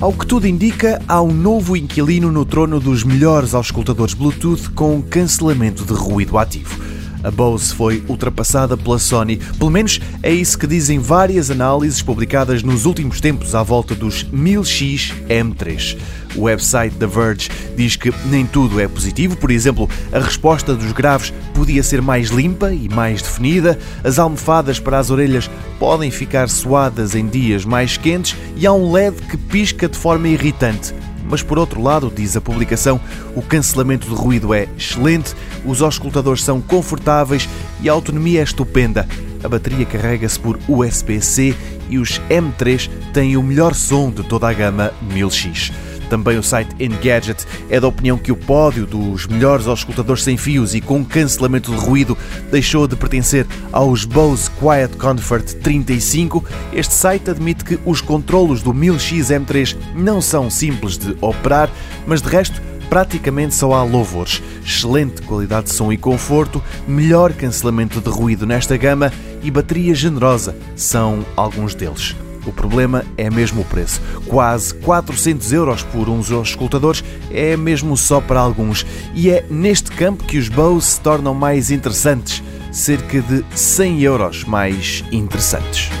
Ao que tudo indica, há um novo inquilino no trono dos melhores auscultadores Bluetooth com cancelamento de ruído ativo. A Bose foi ultrapassada pela Sony, pelo menos é isso que dizem várias análises publicadas nos últimos tempos à volta dos 1000X M3. O website The Verge diz que nem tudo é positivo, por exemplo, a resposta dos graves podia ser mais limpa e mais definida, as almofadas para as orelhas podem ficar suadas em dias mais quentes e há um LED que pisca de forma irritante. Mas por outro lado, diz a publicação, o cancelamento de ruído é excelente, os auscultadores são confortáveis e a autonomia é estupenda. A bateria carrega-se por USB-C e os M3 têm o melhor som de toda a gama 1000X. Também o site Engadget é da opinião que o pódio dos melhores auscultadores sem fios e com cancelamento de ruído deixou de pertencer aos Bose Quiet Comfort 35. Este site admite que os controlos do 1000X M3 não são simples de operar, mas de resto praticamente só há louvores. Excelente qualidade de som e conforto, melhor cancelamento de ruído nesta gama e bateria generosa são alguns deles. O problema é mesmo o preço. Quase 400 euros por uns escutadores é mesmo só para alguns. E é neste campo que os Bose se tornam mais interessantes. Cerca de 100 euros mais interessantes.